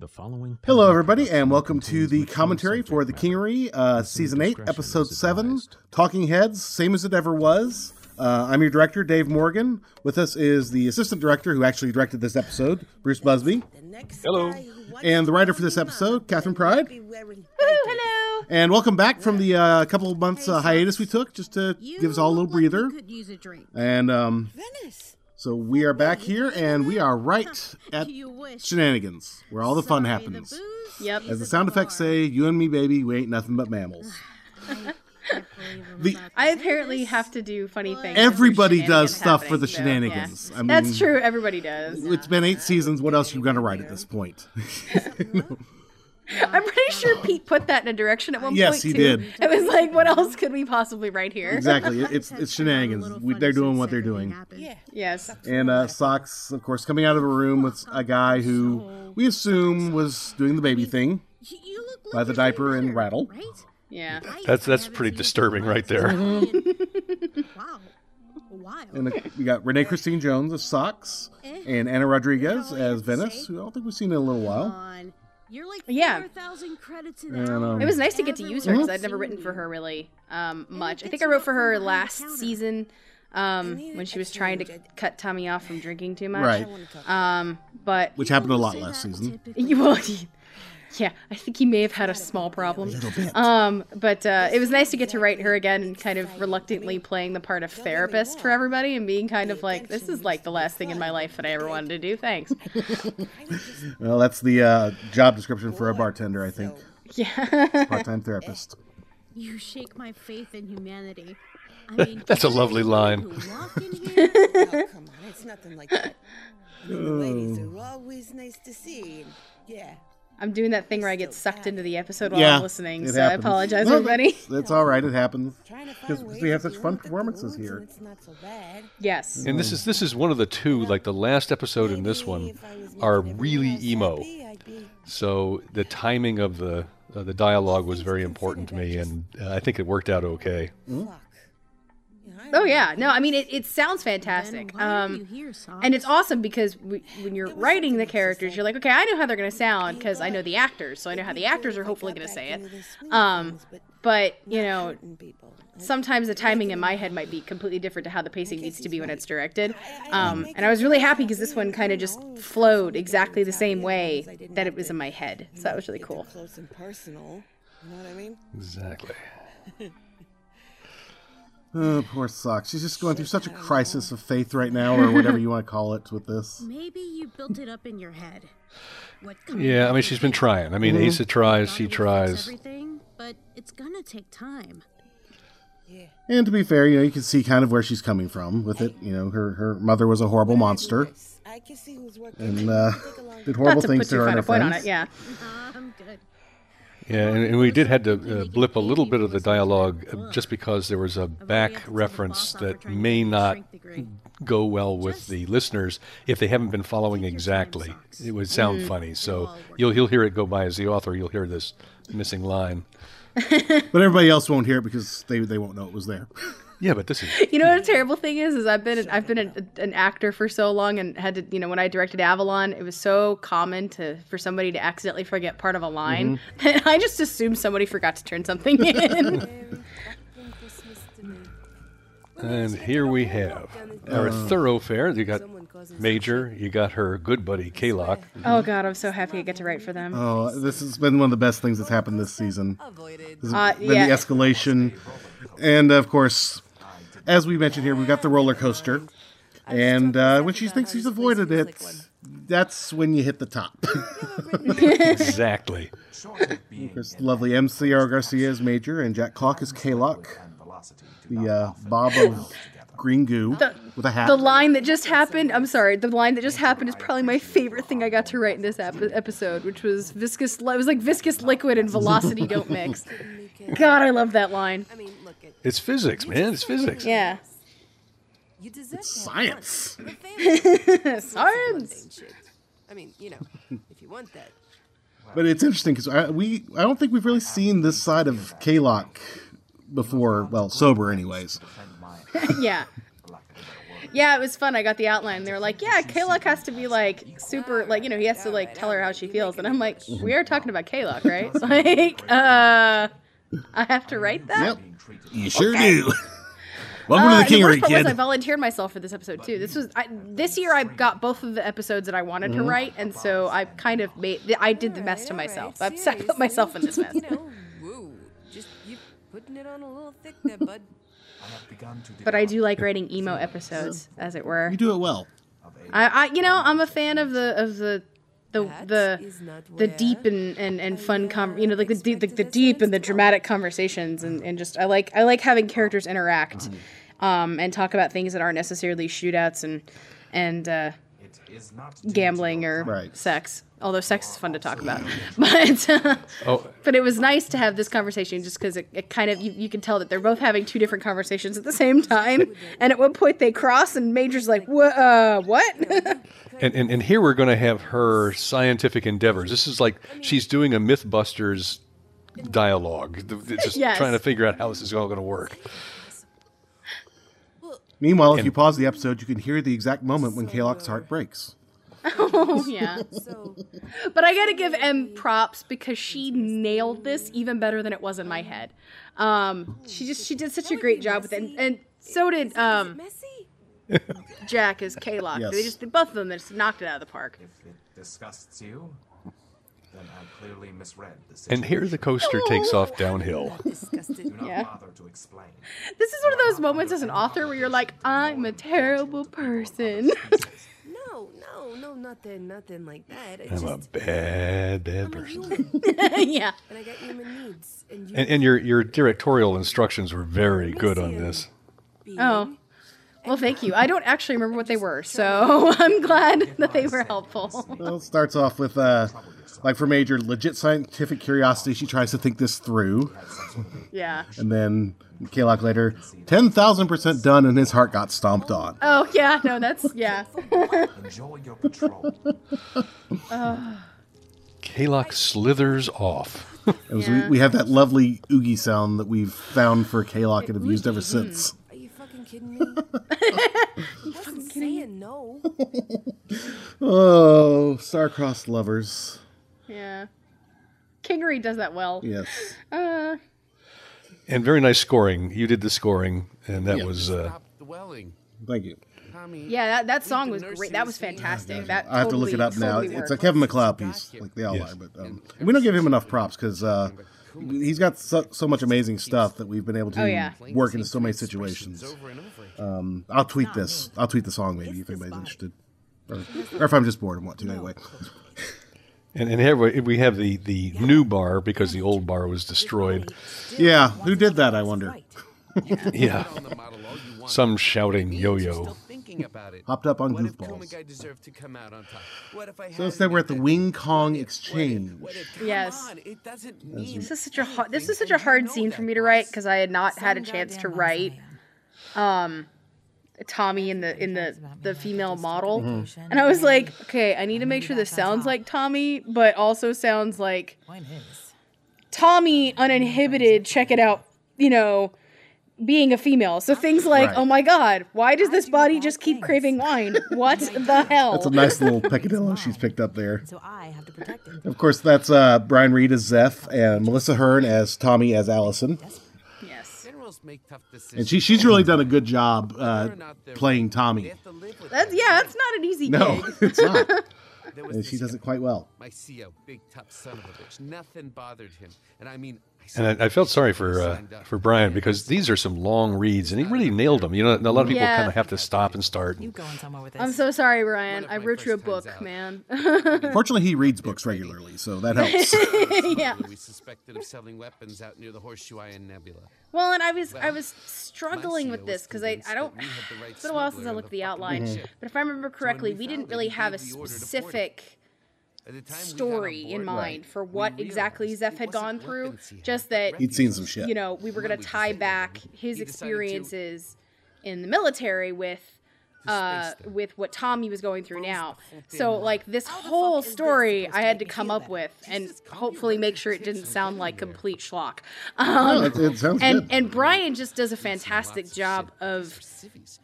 The following. Hello, everybody, and welcome to the commentary for The Kingery, uh, Season 8, Episode 7, Talking Heads, same as it ever was. Uh, I'm your director, Dave Morgan. With us is the assistant director who actually directed this episode, Bruce Busby. Hello. And the writer for this episode, Kathryn Pryde. hello. And welcome back from the uh, couple of months uh, hiatus we took, just to give us all a little breather. Could use a drink. And um, Venice. So we are back here, and we are right at shenanigans, where all the fun happens. Yep. As the sound effects say, you and me, baby, we ain't nothing but mammals. The- I apparently have to do funny things. Everybody does shenanigans stuff for the happening, so, shenanigans. yeah. I mean, That's true. Everybody does. It's been eight seasons. What else you gonna write at this point? I'm pretty sure Pete put that in a direction at one Yes, point. Yes, he too. did. It was like, what else could we possibly write here? exactly. It's it's shenanigans. We, they're doing what they're doing. Yeah. Yes. And uh, Socks, of course, coming out of a room with a guy who we assume was doing the baby thing You- you look by the diaper and rattle. Right? Yeah. That's that's pretty disturbing right there. Wow. Wow. And we got Renee Christine Jones as Socks and Anna Rodriguez as Venice, who I don't think we've seen in a little while. On. You're like Yeah. 4,000 credits an And, um, It was nice to get to use her because I'd never written for her really um, much. I think I wrote for her last counter. season um, when she was trying to cut Tommy off from drinking too much. Right. Um, but Which happened a lot last season. typically. well, yeah, I think he may have had a small problem. Um, but uh, it was nice to get to write her again and kind of reluctantly playing the part of therapist for everybody and being kind of like, this is like the last thing in my life that I ever wanted to do. Thanks. Well, that's the uh, job description for a bartender, I think. Yeah. Part-time therapist. You shake my faith in humanity. I mean, That's a lovely line. who walk in here, Oh, come on. It's nothing like that. The ladies are always nice to see. Yeah. I'm doing that thing where I get sucked into the episode while yeah, I'm listening, it so I apologize, No, everybody. That's, that's all right. It happens. Trying to find Because we have such fun wanna pick the performances here. and so. Yes. And this is this is one of the two, like the last episode and this one, If I was making are really emo. happy, I'd be- So the timing of the uh, the dialogue was very important to me, and uh, I think it worked out okay. Fuck. You know, I Oh yeah, no, I mean it, it sounds fantastic. Um, here, and it's awesome because we, when you're writing the characters, you're like, okay, I know how they're going to sound because I know the actors, so I know how the actors are hopefully going to say it. Um, but you know, sometimes the timing in my head might be completely different to how the pacing needs to be when it's directed. Um, and I was really happy because this one kind of just flowed exactly the same way that it was in my head, so that was really cool. Close and personal. You know what I mean? Exactly. Oh, poor Socks. She's just going through such a crisis of faith right now, or whatever you want to call it, with this. Maybe you built it up in your head. What Yeah, I mean she's been trying. I mean Asa tries, she tries. Everything, but it's gonna take time. And to be fair, you know, you can see kind of where she's coming from with it. You know, her her mother was a horrible monster I can see who's working. and uh, Take a did Not horrible to things put to her and her a point on friends. it, yeah. I'm good. Yeah, and, and we did had to uh, blip a little bit of the dialogue uh, just because there was a back reference that may not go well with the listeners if they haven't been following exactly. It would sound funny, so you'll you'll hear it go by as the author. You'll hear this missing line. But everybody else won't hear it because they they won't know it was there. Yeah, but this is You know what a terrible thing is? Is I've been I've been an, an actor for so long and had to you know when I directed Avalon, it was so common to for somebody to accidentally forget part of a line that I just assumed somebody forgot to turn something in. And here we have our thoroughfare. You got Major, you got her good buddy Kalok. oh God, I'm so happy I get to write for them. Oh, this has been one of the best things that's happened this season. This has Uh, been yeah. the escalation, and of course, as we mentioned here, we've got the roller coaster, and uh, when she thinks she's avoided it, that's when you hit the top. Exactly. There's lovely MCR Sierra Garcia is Major, and Jack Clock is Kalok, the uh, Bob of Green Goo with a hat. The line that just happened, I'm sorry, the line that just happened is probably my favorite thing I got to write in this ep- episode, which was viscous, it was like viscous liquid and velocity don't mix. God, I love that line. I mean, look at It's physics, man. It's physics. Yeah. you deserve to have Science. fun. The family Science! I mean, you know, if you want that. But it's interesting because we I don't think we've really seen this side of Kalok before. Well, sober, anyways. yeah. Yeah, it was fun. I got the outline. They were like, "Yeah, Kalok has to be like super, like you know, he has to like tell her how she feels." And I'm like, "We are talking about Kalok, right? Like, uh, I have to write that." Yep. You sure do. Welcome Uh, to the the worst Kingery, part was. I volunteered myself for this episode too. This was I, this year. I got both of the episodes that I wanted Mm-hmm. to write, and so I kind of made. I did the mess to Alright, myself. alright, I put myself in this mess. You know, woo. Just you putting it on a little thick there, bud. But I do like writing emo episodes, as it were. You do it well. I, I you know, I'm a fan of the of the the the the deep and, and, and fun com you know like the deep the, the deep and the dramatic conversations and, and just I like I like having characters interact um and talk about things that aren't necessarily shootouts and and uh gambling or Right. sex although sex is fun to talk about but uh, Oh, but it was nice to have this conversation just because it, it kind of you, you can tell that they're both having two different conversations at the same time and at one point they cross and major's like what uh what and, and, and here we're going to have her scientific endeavors. This is like she's doing a MythBusters dialogue, th- th- just Yes. trying to figure out how this is all going to work. Meanwhile, if you pause the episode, you can hear the exact moment when Kalok's heart breaks. oh yeah So But I gotta give M props because she nailed this even better than it was in my head. Um, she just she did such a great job with it, and, and so did um, messy. Jack as Kalok. Yes. They just both of them just knocked it out of the park. If it disgusts you, And here the coaster takes off downhill. Disgusted. Do not Yeah. bother to explain. This is one of those moments as an author where you're like, I'm a terrible person. No, no, no, nothing, nothing like that. I I'm a bad, bad I'm person. yeah. and I got human needs. And you And, and your, your directorial instructions were very good on this. being Oh. Well, thank you. I don't actually remember what they were, so I'm glad that they were helpful. Well, it starts off with, uh, like for Major, legit scientific curiosity. She tries to think this through. Yeah. And then Kalok later, 10,000% done, and his heart got stomped on. Oh, yeah. No, that's, yeah. Enjoy your patrol. Kalok slithers off. And so Yeah. we, we have that lovely oogie sound that we've found for Kalok and have used ever since. Are you fucking kidding me? you fucking saying no. Oh, star-crossed lovers. Yeah. Kingery does that well. Yes. Uh, And very nice scoring. You did the scoring, and that Yeah. was uh, Stop dwelling. Thank you. Tommy, yeah, that, that song was great. That was scene. fantastic. That I have to look it totally- up now. totally It's a. Kevin MacLeod piece, like they all Yes. are. But um, we don't give him enough props because uh, he's got so, so much amazing stuff that we've been able to Oh, yeah. work into so many situations. Over and over. Um, I'll tweet this. I'll tweet the song maybe if anybody's interested, or, or if I'm just bored and want to anyway. and, and here we we have the, the new bar because the old bar was destroyed. Yeah, who did that? I wonder. Yeah, On the monologue, you want some shouting me, but you're yo-yo. Still thinking about it. Hopped up on What if goofballs. Komigai deserved to come out on top? What if I So hadn't instead, we're at the Wing decision? Kong What if- Exchange. What if, Yes. on, it doesn't mean This is such a hard. This is such a hard scene for me to write because I had not had a chance to write um, Tommy in the in the the female model, Mm-hmm. and I was like, okay, I need to make sure this sounds like Tommy, but also sounds like Tommy uninhibited. Check it out, you know. Being a female, so things like, Right. "Oh my God, why does this body just keep craving wine? What the hell?" That's a nice little peccadillo she's picked up there. So I have to protect him. Of course, that's uh, Brian Reed as Zeph and Melissa Hearn as Tommy as Allison. yes, make tough decisions. And she, she's really done a good job uh, Whether or not they're playing Tommy. have to live with that's yeah, that's not an easy No, gig. it's not. And she does it quite well. My CO, big tough son of a bitch. Nothing bothered him, and I mean. And I, I felt sorry for uh, for Brian because these are some long reads, and he really nailed them. You know, a lot of people Yeah. kind of have to stop and start. You going somewhere with this? I'm so sorry, Brian. I my wrote you a book, out. man. Fortunately, he reads books regularly, so that helps. yeah. We suspected of selling weapons out near the Horseshoe Eye and Nebula. Well, and I was I was struggling with this because I I don't. that the right It's been a while since I looked at the the fucking outline, but if I remember correctly, we didn't really have a gave the order to board it. specific At the time we got on story in board, mind for we what exactly realized Zeph had gone through. weapons he had, Just that He'd seen some shit. you know we were gonna tie back his he to- experiences in the military with. Uh, with what Tommy was going through now, so like this How the fuck whole is this story, I had to come up better? with and Jesus, calm hopefully make sure it didn't sound like in complete schlock. No, Um, it, it sounds and good. and Brian just does a fantastic job of civvies.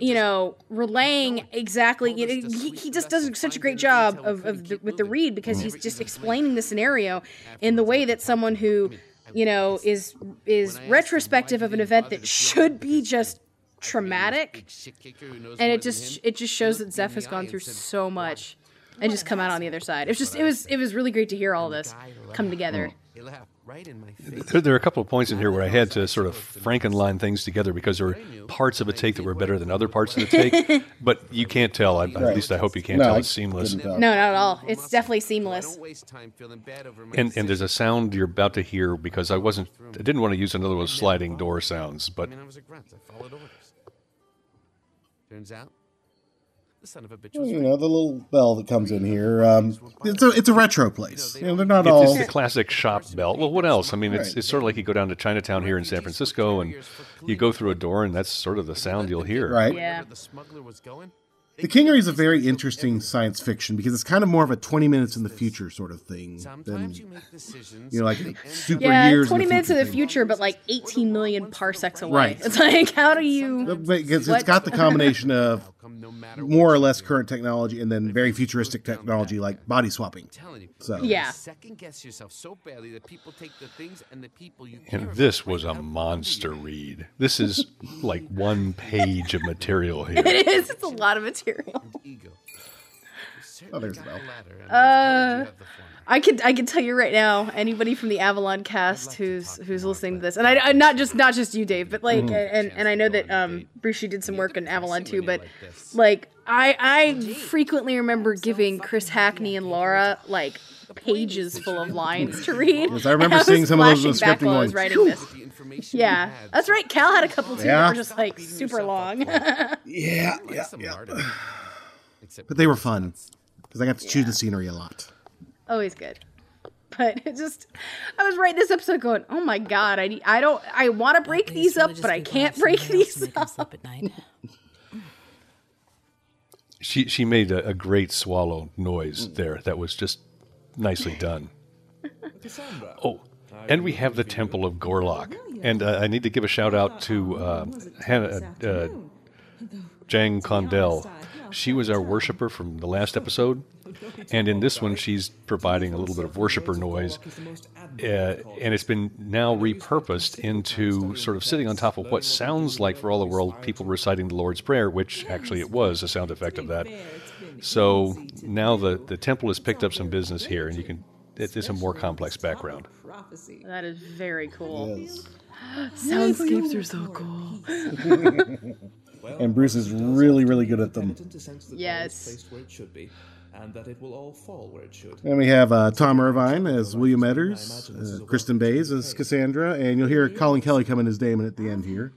You know, relaying exactly. You know, he, he just does such a great job of, of the, with the read because he's just explaining the scenario in the way that someone who, you know, is is retrospective of an event that should be just traumatic, and it just it just shows that Zeph has gone through so much and just come out on the other side. It was just it was it was really great to hear all this come together. He laughed right in my face. There, there are a couple of points in here where I had to sort of Frankenline things together because there were parts of a take that were better than other parts of the take. but you can't tell. I, At least I hope you can't No, tell. I It's seamless. couldn't tell. No, not at all. It's definitely seamless. Don't waste time feeling bad over my And and there's a sound you're about to hear because I wasn't I didn't want to use another one of those sliding door sounds, I but mean, I was a grunt. I followed orders. Turns out, the son of a bitch was You know, the little bell that comes in here. Um, it's a it's a retro place. You know, they're not it's, all. it's the classic shop bell. Well, what else? I mean, it's Right. it's sort of like you go down to Chinatown here in San Francisco and you go through a door and that's sort of the sound you'll hear. Right. Yeah. The smuggler was going. The Kingery is a very interesting science fiction because it's kind of more of a 20 minutes in the future sort of thing than, you make decisions. you know, like and super Yeah, years. 20 in the minutes in the future, but like 18 million parsecs away. Right. It's like, how do you. Because it's What? got the combination of Outcome no matter more or less current technology and then very futuristic technology like body swapping. I'm telling you. So Yeah. Second guess yourself so badly that people take the things and the people you And this was a monster read. This is like one page of material here. It is. It's a lot of material. Oh, there's certainly the got bell. Uh, the latter, and I've heard you have the former. I could I could tell you right now, anybody from the Avalon cast who's who's listening to this, and I, I not just not just you, Dave, but like, and and I know that um Bruce you did some work in Avalon too, but like I I frequently remember giving Chris Hackney and Laura like pages full of lines to read. Yes, I remember And seeing some of those in the scripting while I was writing this. Information Yeah, that's right. Cal had a couple too Yeah. that were just like super long. Yeah, yeah, yeah. But they were fun because I got to choose the scenery a lot. Always good. But it just, I was writing this episode going, oh my god, I I don't, I want to break these up, but I can't break these up. Sleep at night. She she made a, a great swallow noise there. That was just nicely done. Oh, and we have the Temple of Gorlock, and uh, I need to give a shout out to uh, Hannah, uh, Jang Condell. She was our worshiper from the last episode, and in this one, she's providing a little bit of worshiper noise, uh, and it's been now repurposed into sort of sitting on top of what sounds like, for all the world, people reciting the Lord's Prayer, which actually it was a sound effect of that. So now the the temple has picked up some business here, and you can. It's a more complex background. That is very cool. Yes. Soundscapes are so cool. And Bruce is really, really good at them. Yes. where it should be, and that it will all fall where it should. And we have uh, Tom Irvine as William Edders, uh, Kristen Bays as Cassandra, and you'll hear Colin Kelly come in as Damon at the end here.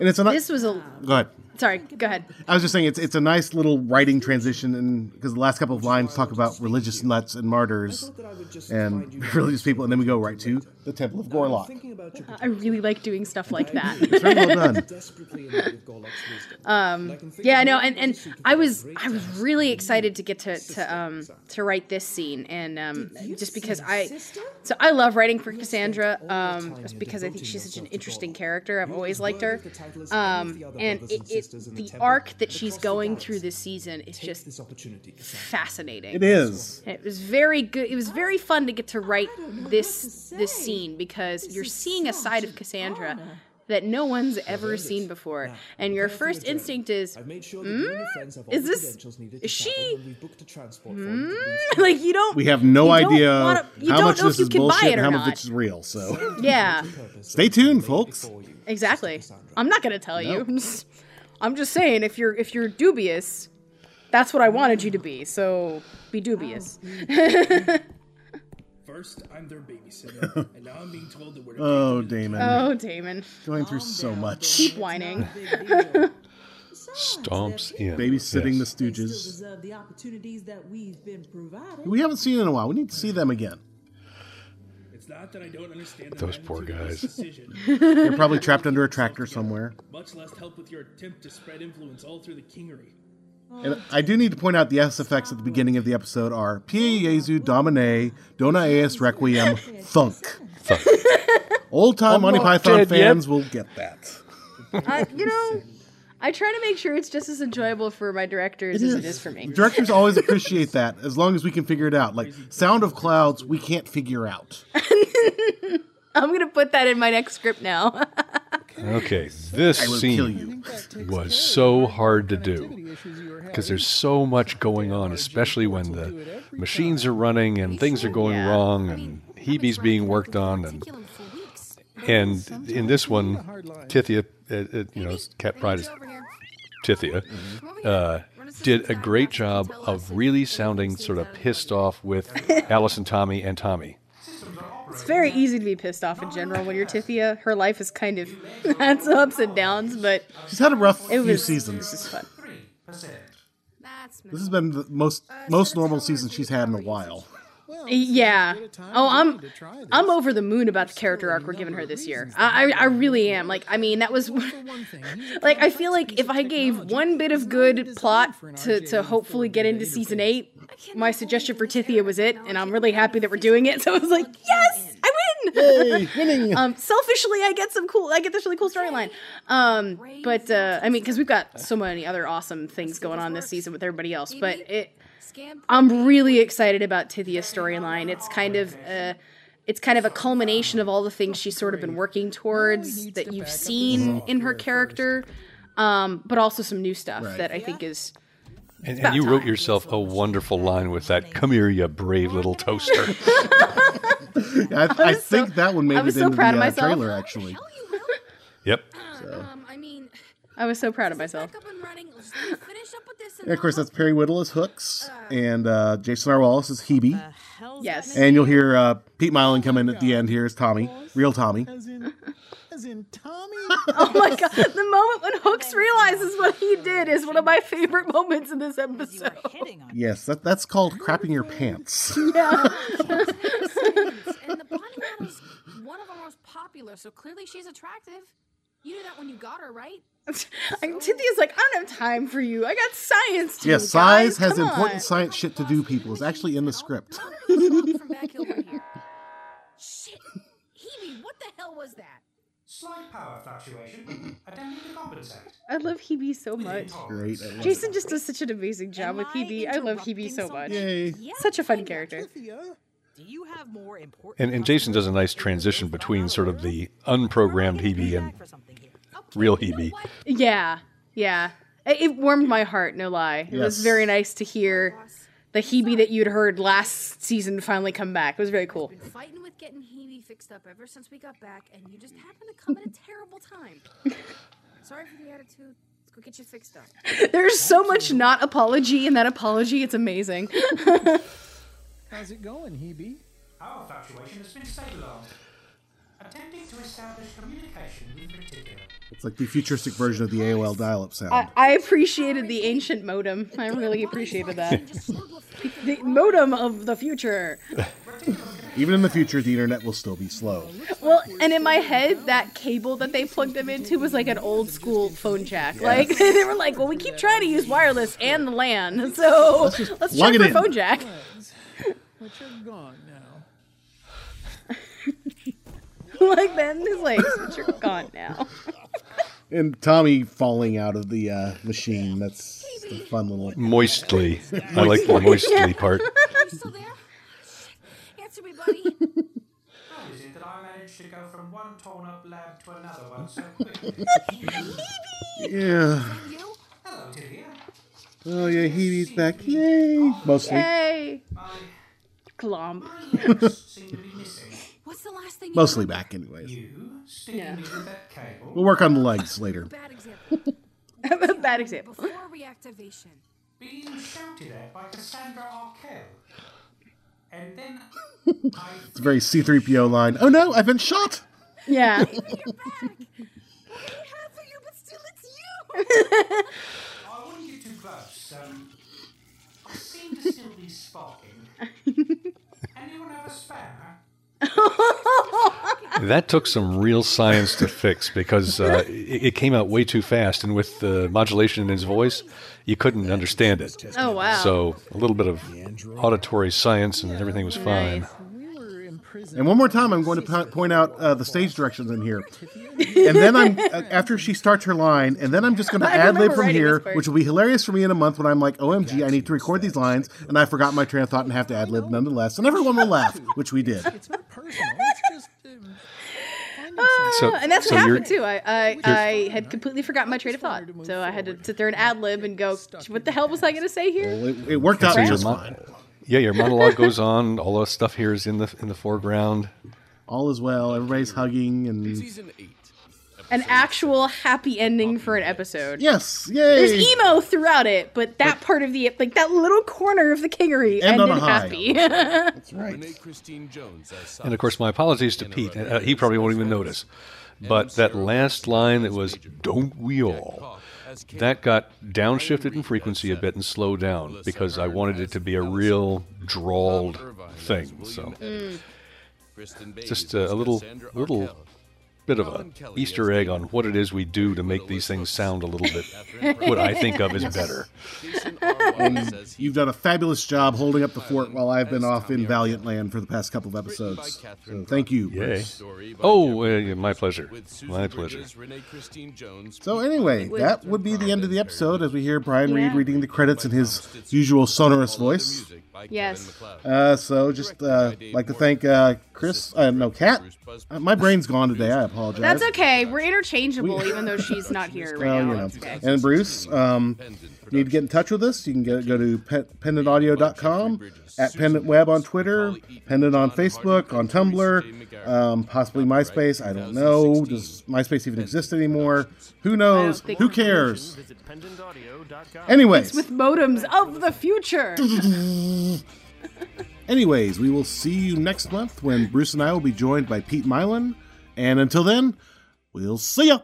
And it's a nice. This was a, Go ahead. Sorry, go ahead. I was just saying it's it's a nice little writing transition, and because the last couple of lines talk about religious nuts and martyrs and religious people, and then we go right to the Temple of Gorlock. Thinking about your I really like doing stuff like that. It's very well done. desperately in need of Gorlock's wisdom. Um, yeah, no, and, and I was I was really excited to get to to um to write this scene, and um just because I so I love writing for Cassandra, um just because I think she's such an interesting character. I've always liked her, um and it, it the arc that she's going through this season is just This opportunity, fascinating. It is. It was very good. It was very fun to get to write this this scene because you're seeing a side of Cassandra that no one's ever seen before, and your first instinct is, I've made sure that you friends have all is the this- credentials needed is she- we've booked a transport for "Mm," like you don't. We have no idea wanna- how much this is bullshit and or how much it's real. So Yeah, stay tuned, folks. exactly. I'm not gonna tell you. I'm just, saying if you're if you're dubious, that's what I wanted you to be. So be dubious. First, I'm their babysitter, and now I'm being told that we're. Oh, Damon, Oh, Damon, going through so much. keep whining. Stomps in. Babysitting Yes. the Stooges. the opportunities that we've been. We haven't seen in a while. We need to see them again. It's not that I don't understand the Those poor magnitude of this guys. decision, They're probably trapped under a tractor somewhere. much less help with your attempt to spread influence all through the kingery. And I do need to point out the SFX at the beginning of the episode are Pie Jesu Domine, Dona Eis Requiem, Thunk. Old time I'm Monty Python dead yet. fans will get that. Uh, you know, I try to make sure it's just as enjoyable for my directors as it is for me. Directors always appreciate that as long as we can figure it out. Like Sound of Clouds, we can't figure out. I'm gonna put that in my next script now. Okay, this I will scene was so hard to do because there's so much going on, especially when the machines are running and things are going wrong and Hebe's being worked on and and in this one, Tithia, uh, uh, you know, Kat Pryde is Tithia, uh, did a great job of really sounding sort of pissed off with Alice and Tommy and Tommy. it's very easy to be pissed off in general when you're Tithia. Her life is kind of has ups and downs, but She's had a rough it few was seasons. This is fun. This has been the most most normal season she's had in a while. Yeah. Oh, I'm I'm over the moon about the character arc we're giving her this year. I I, I really am. Like, I mean, that was like I feel like if I gave one bit of good plot to to hopefully get into season eight, my suggestion for Tithia was it, and I'm really happy that we're doing it. So I was like, yes, I win. Yay, winning. um, selfishly, I get some cool. I get this really cool storyline. Um, but uh, I mean, because we've got so many other awesome things going on this season with everybody else, but it. I'm really excited about Tithia's storyline. It's kind of uh it's kind of a culmination of all the things she's sort of been working towards that you've seen in her character, um, but also some new stuff Right. that I think is And, and you wrote yourself a wonderful line with that, "Come here, you brave little toaster." I, I think that one made it so into proud the of uh, trailer actually. yep. Um, I mean, I was so proud of myself. up and running. Let's let me finish up with this. And of course, that's Perry Whittle as Hooks, and uh, Jason R. Wallace as Hebe. Yes. And you'll hear uh, Pete Mylan come in at the end here as Tommy, real Tommy. As in, as in Tommy. Oh my god! The moment when Hooks realizes what he did is one of my favorite moments in this episode. Yes, that, that's called crapping your pants. Yeah. and the bunny model's one of our most popular, so clearly she's attractive. You knew that when you got her, right? And Cynthia's like, I don't have time for you. I got science to Yes, do, size guys. has Come important on." science shit to do, people. It's actually in the script. From back over here. Shit, Hebe, what the hell was that? Slight power fluctuation. Attempting to compensate. I love Hebe so much. Great. I love Jason just does such an amazing job with Hebe. I love Hebe so much. Yay. Such a fun character. Do you have more important? And, and Jason does a nice transition between sort of the unprogrammed Hebe and real Hebe. Yeah, yeah. It it warmed my heart, no lie. It was very nice to hear the Hebe that you'd heard last season finally come back. It was very cool. Been fighting with getting Hebe fixed up ever since we got back, and you just happened to come at a terrible time. Sorry for the attitude. Let's go get you fixed up. There's so much not apology in that apology. It's amazing. How's it going, Hebe? Our fluctuation has been stabilized. Attempting to establish communication with Reticula. It's like the futuristic version of the AOL dial-up sound. I, I appreciated the ancient modem. I really appreciated that. the modem of the future. Even in the future, the internet will still be slow. Well, and in my head, that cable that they plugged them into was like an old school phone jack. Like they were like, "Well, we keep trying to use wireless and the LAN, so let's, plug check it for phone jack." But you're gone now. like then it's like, "But "You're gone now." And Tommy falling out of the uh, machine. That's the fun little. Moistly. I like the moistly part. still there? Answer me, buddy. How is it that I managed to go from one torn up lab to another one so quickly? Yeah. Hello, Tithia. Oh yeah, Hebe's back. Yay! Mostly. Yay! Clomp. Seem to be missing. What's the last thing? you Mostly remember? back, anyways. You sticking Yeah. me with that cable. We'll work on the legs later. Bad example. Bad example. Before reactivation. Being shouted at by Cassandra Arkell. And then I It's a very C-3PO line. Oh no, I've been shot. Yeah. I wouldn't get too close. Um, I seem to still be sparking. Anyone have a spare? That took some real science to fix because uh, it, it came out way too fast, and with the modulation in his voice, you couldn't understand it. Oh, wow. So a little bit of auditory science, and everything was fine. We were imprisoned And one more time, I'm going to po- point out uh, the stage directions in here. And then I'm uh, after she starts her line, and then I'm just going to ad lib from here, which will be hilarious for me in a month when I'm like, "OMG, I need to record these lines," and I forgot my train of thought and have to ad lib nonetheless, and everyone will laugh, which we did. It's not personal. It's just. Um, So- and that's so what you're- happened too. I, I, I had completely forgotten my train of thought, so I had to sit there and ad lib and go, "What the hell was I going to say here?" Well, it, it worked out So just mon- fine. Yeah, your monologue goes on. All the stuff here is in the in the foreground. All is well. Everybody's hugging and Season 8. An actual happy ending for an episode. yes, yay! There's emo throughout it, but that part of the like that little corner of the kingery End on ended a high. happy. That's right. Christine Jones And of course, my apologies to Pete. Uh, he probably won't even notice. But that last line that was "Don't we all," that got downshifted in frequency a bit and slowed down because I wanted it to be a real drawled thing. So just a, a little little bit of a Easter egg on what it is we do to make these things sound a little bit what I think of as better. And you've done a fabulous job holding up the fort while I've been off in Valiant Land for the past couple of episodes. So thank you. Yay! Bruce. Oh, uh, yeah, my pleasure. My pleasure. Renee Christine Jones. So anyway, that would be the end of the episode as we hear Brian Reed reading the credits in his usual sonorous voice. yes. Uh, so just uh, like to thank uh, Chris. Uh, no, Kat. Uh, my brain's gone today. I apologize. That's okay. We're interchangeable, even though she's not here right Well, now. you know. Okay. And Bruce, um, you need to get in touch with us. You can go, go to pe- pendantaudio.com, at pendantweb on Twitter, Pendant on Facebook, on Tumblr, um, possibly MySpace. I don't know. Does MySpace even exist anymore? Who knows? Who cares? Visit pendantaudio.com. Anyways, With modems of the future. anyways, we will see you next month when Bruce and I will be joined by Pete Mylan. And until then, we'll see ya.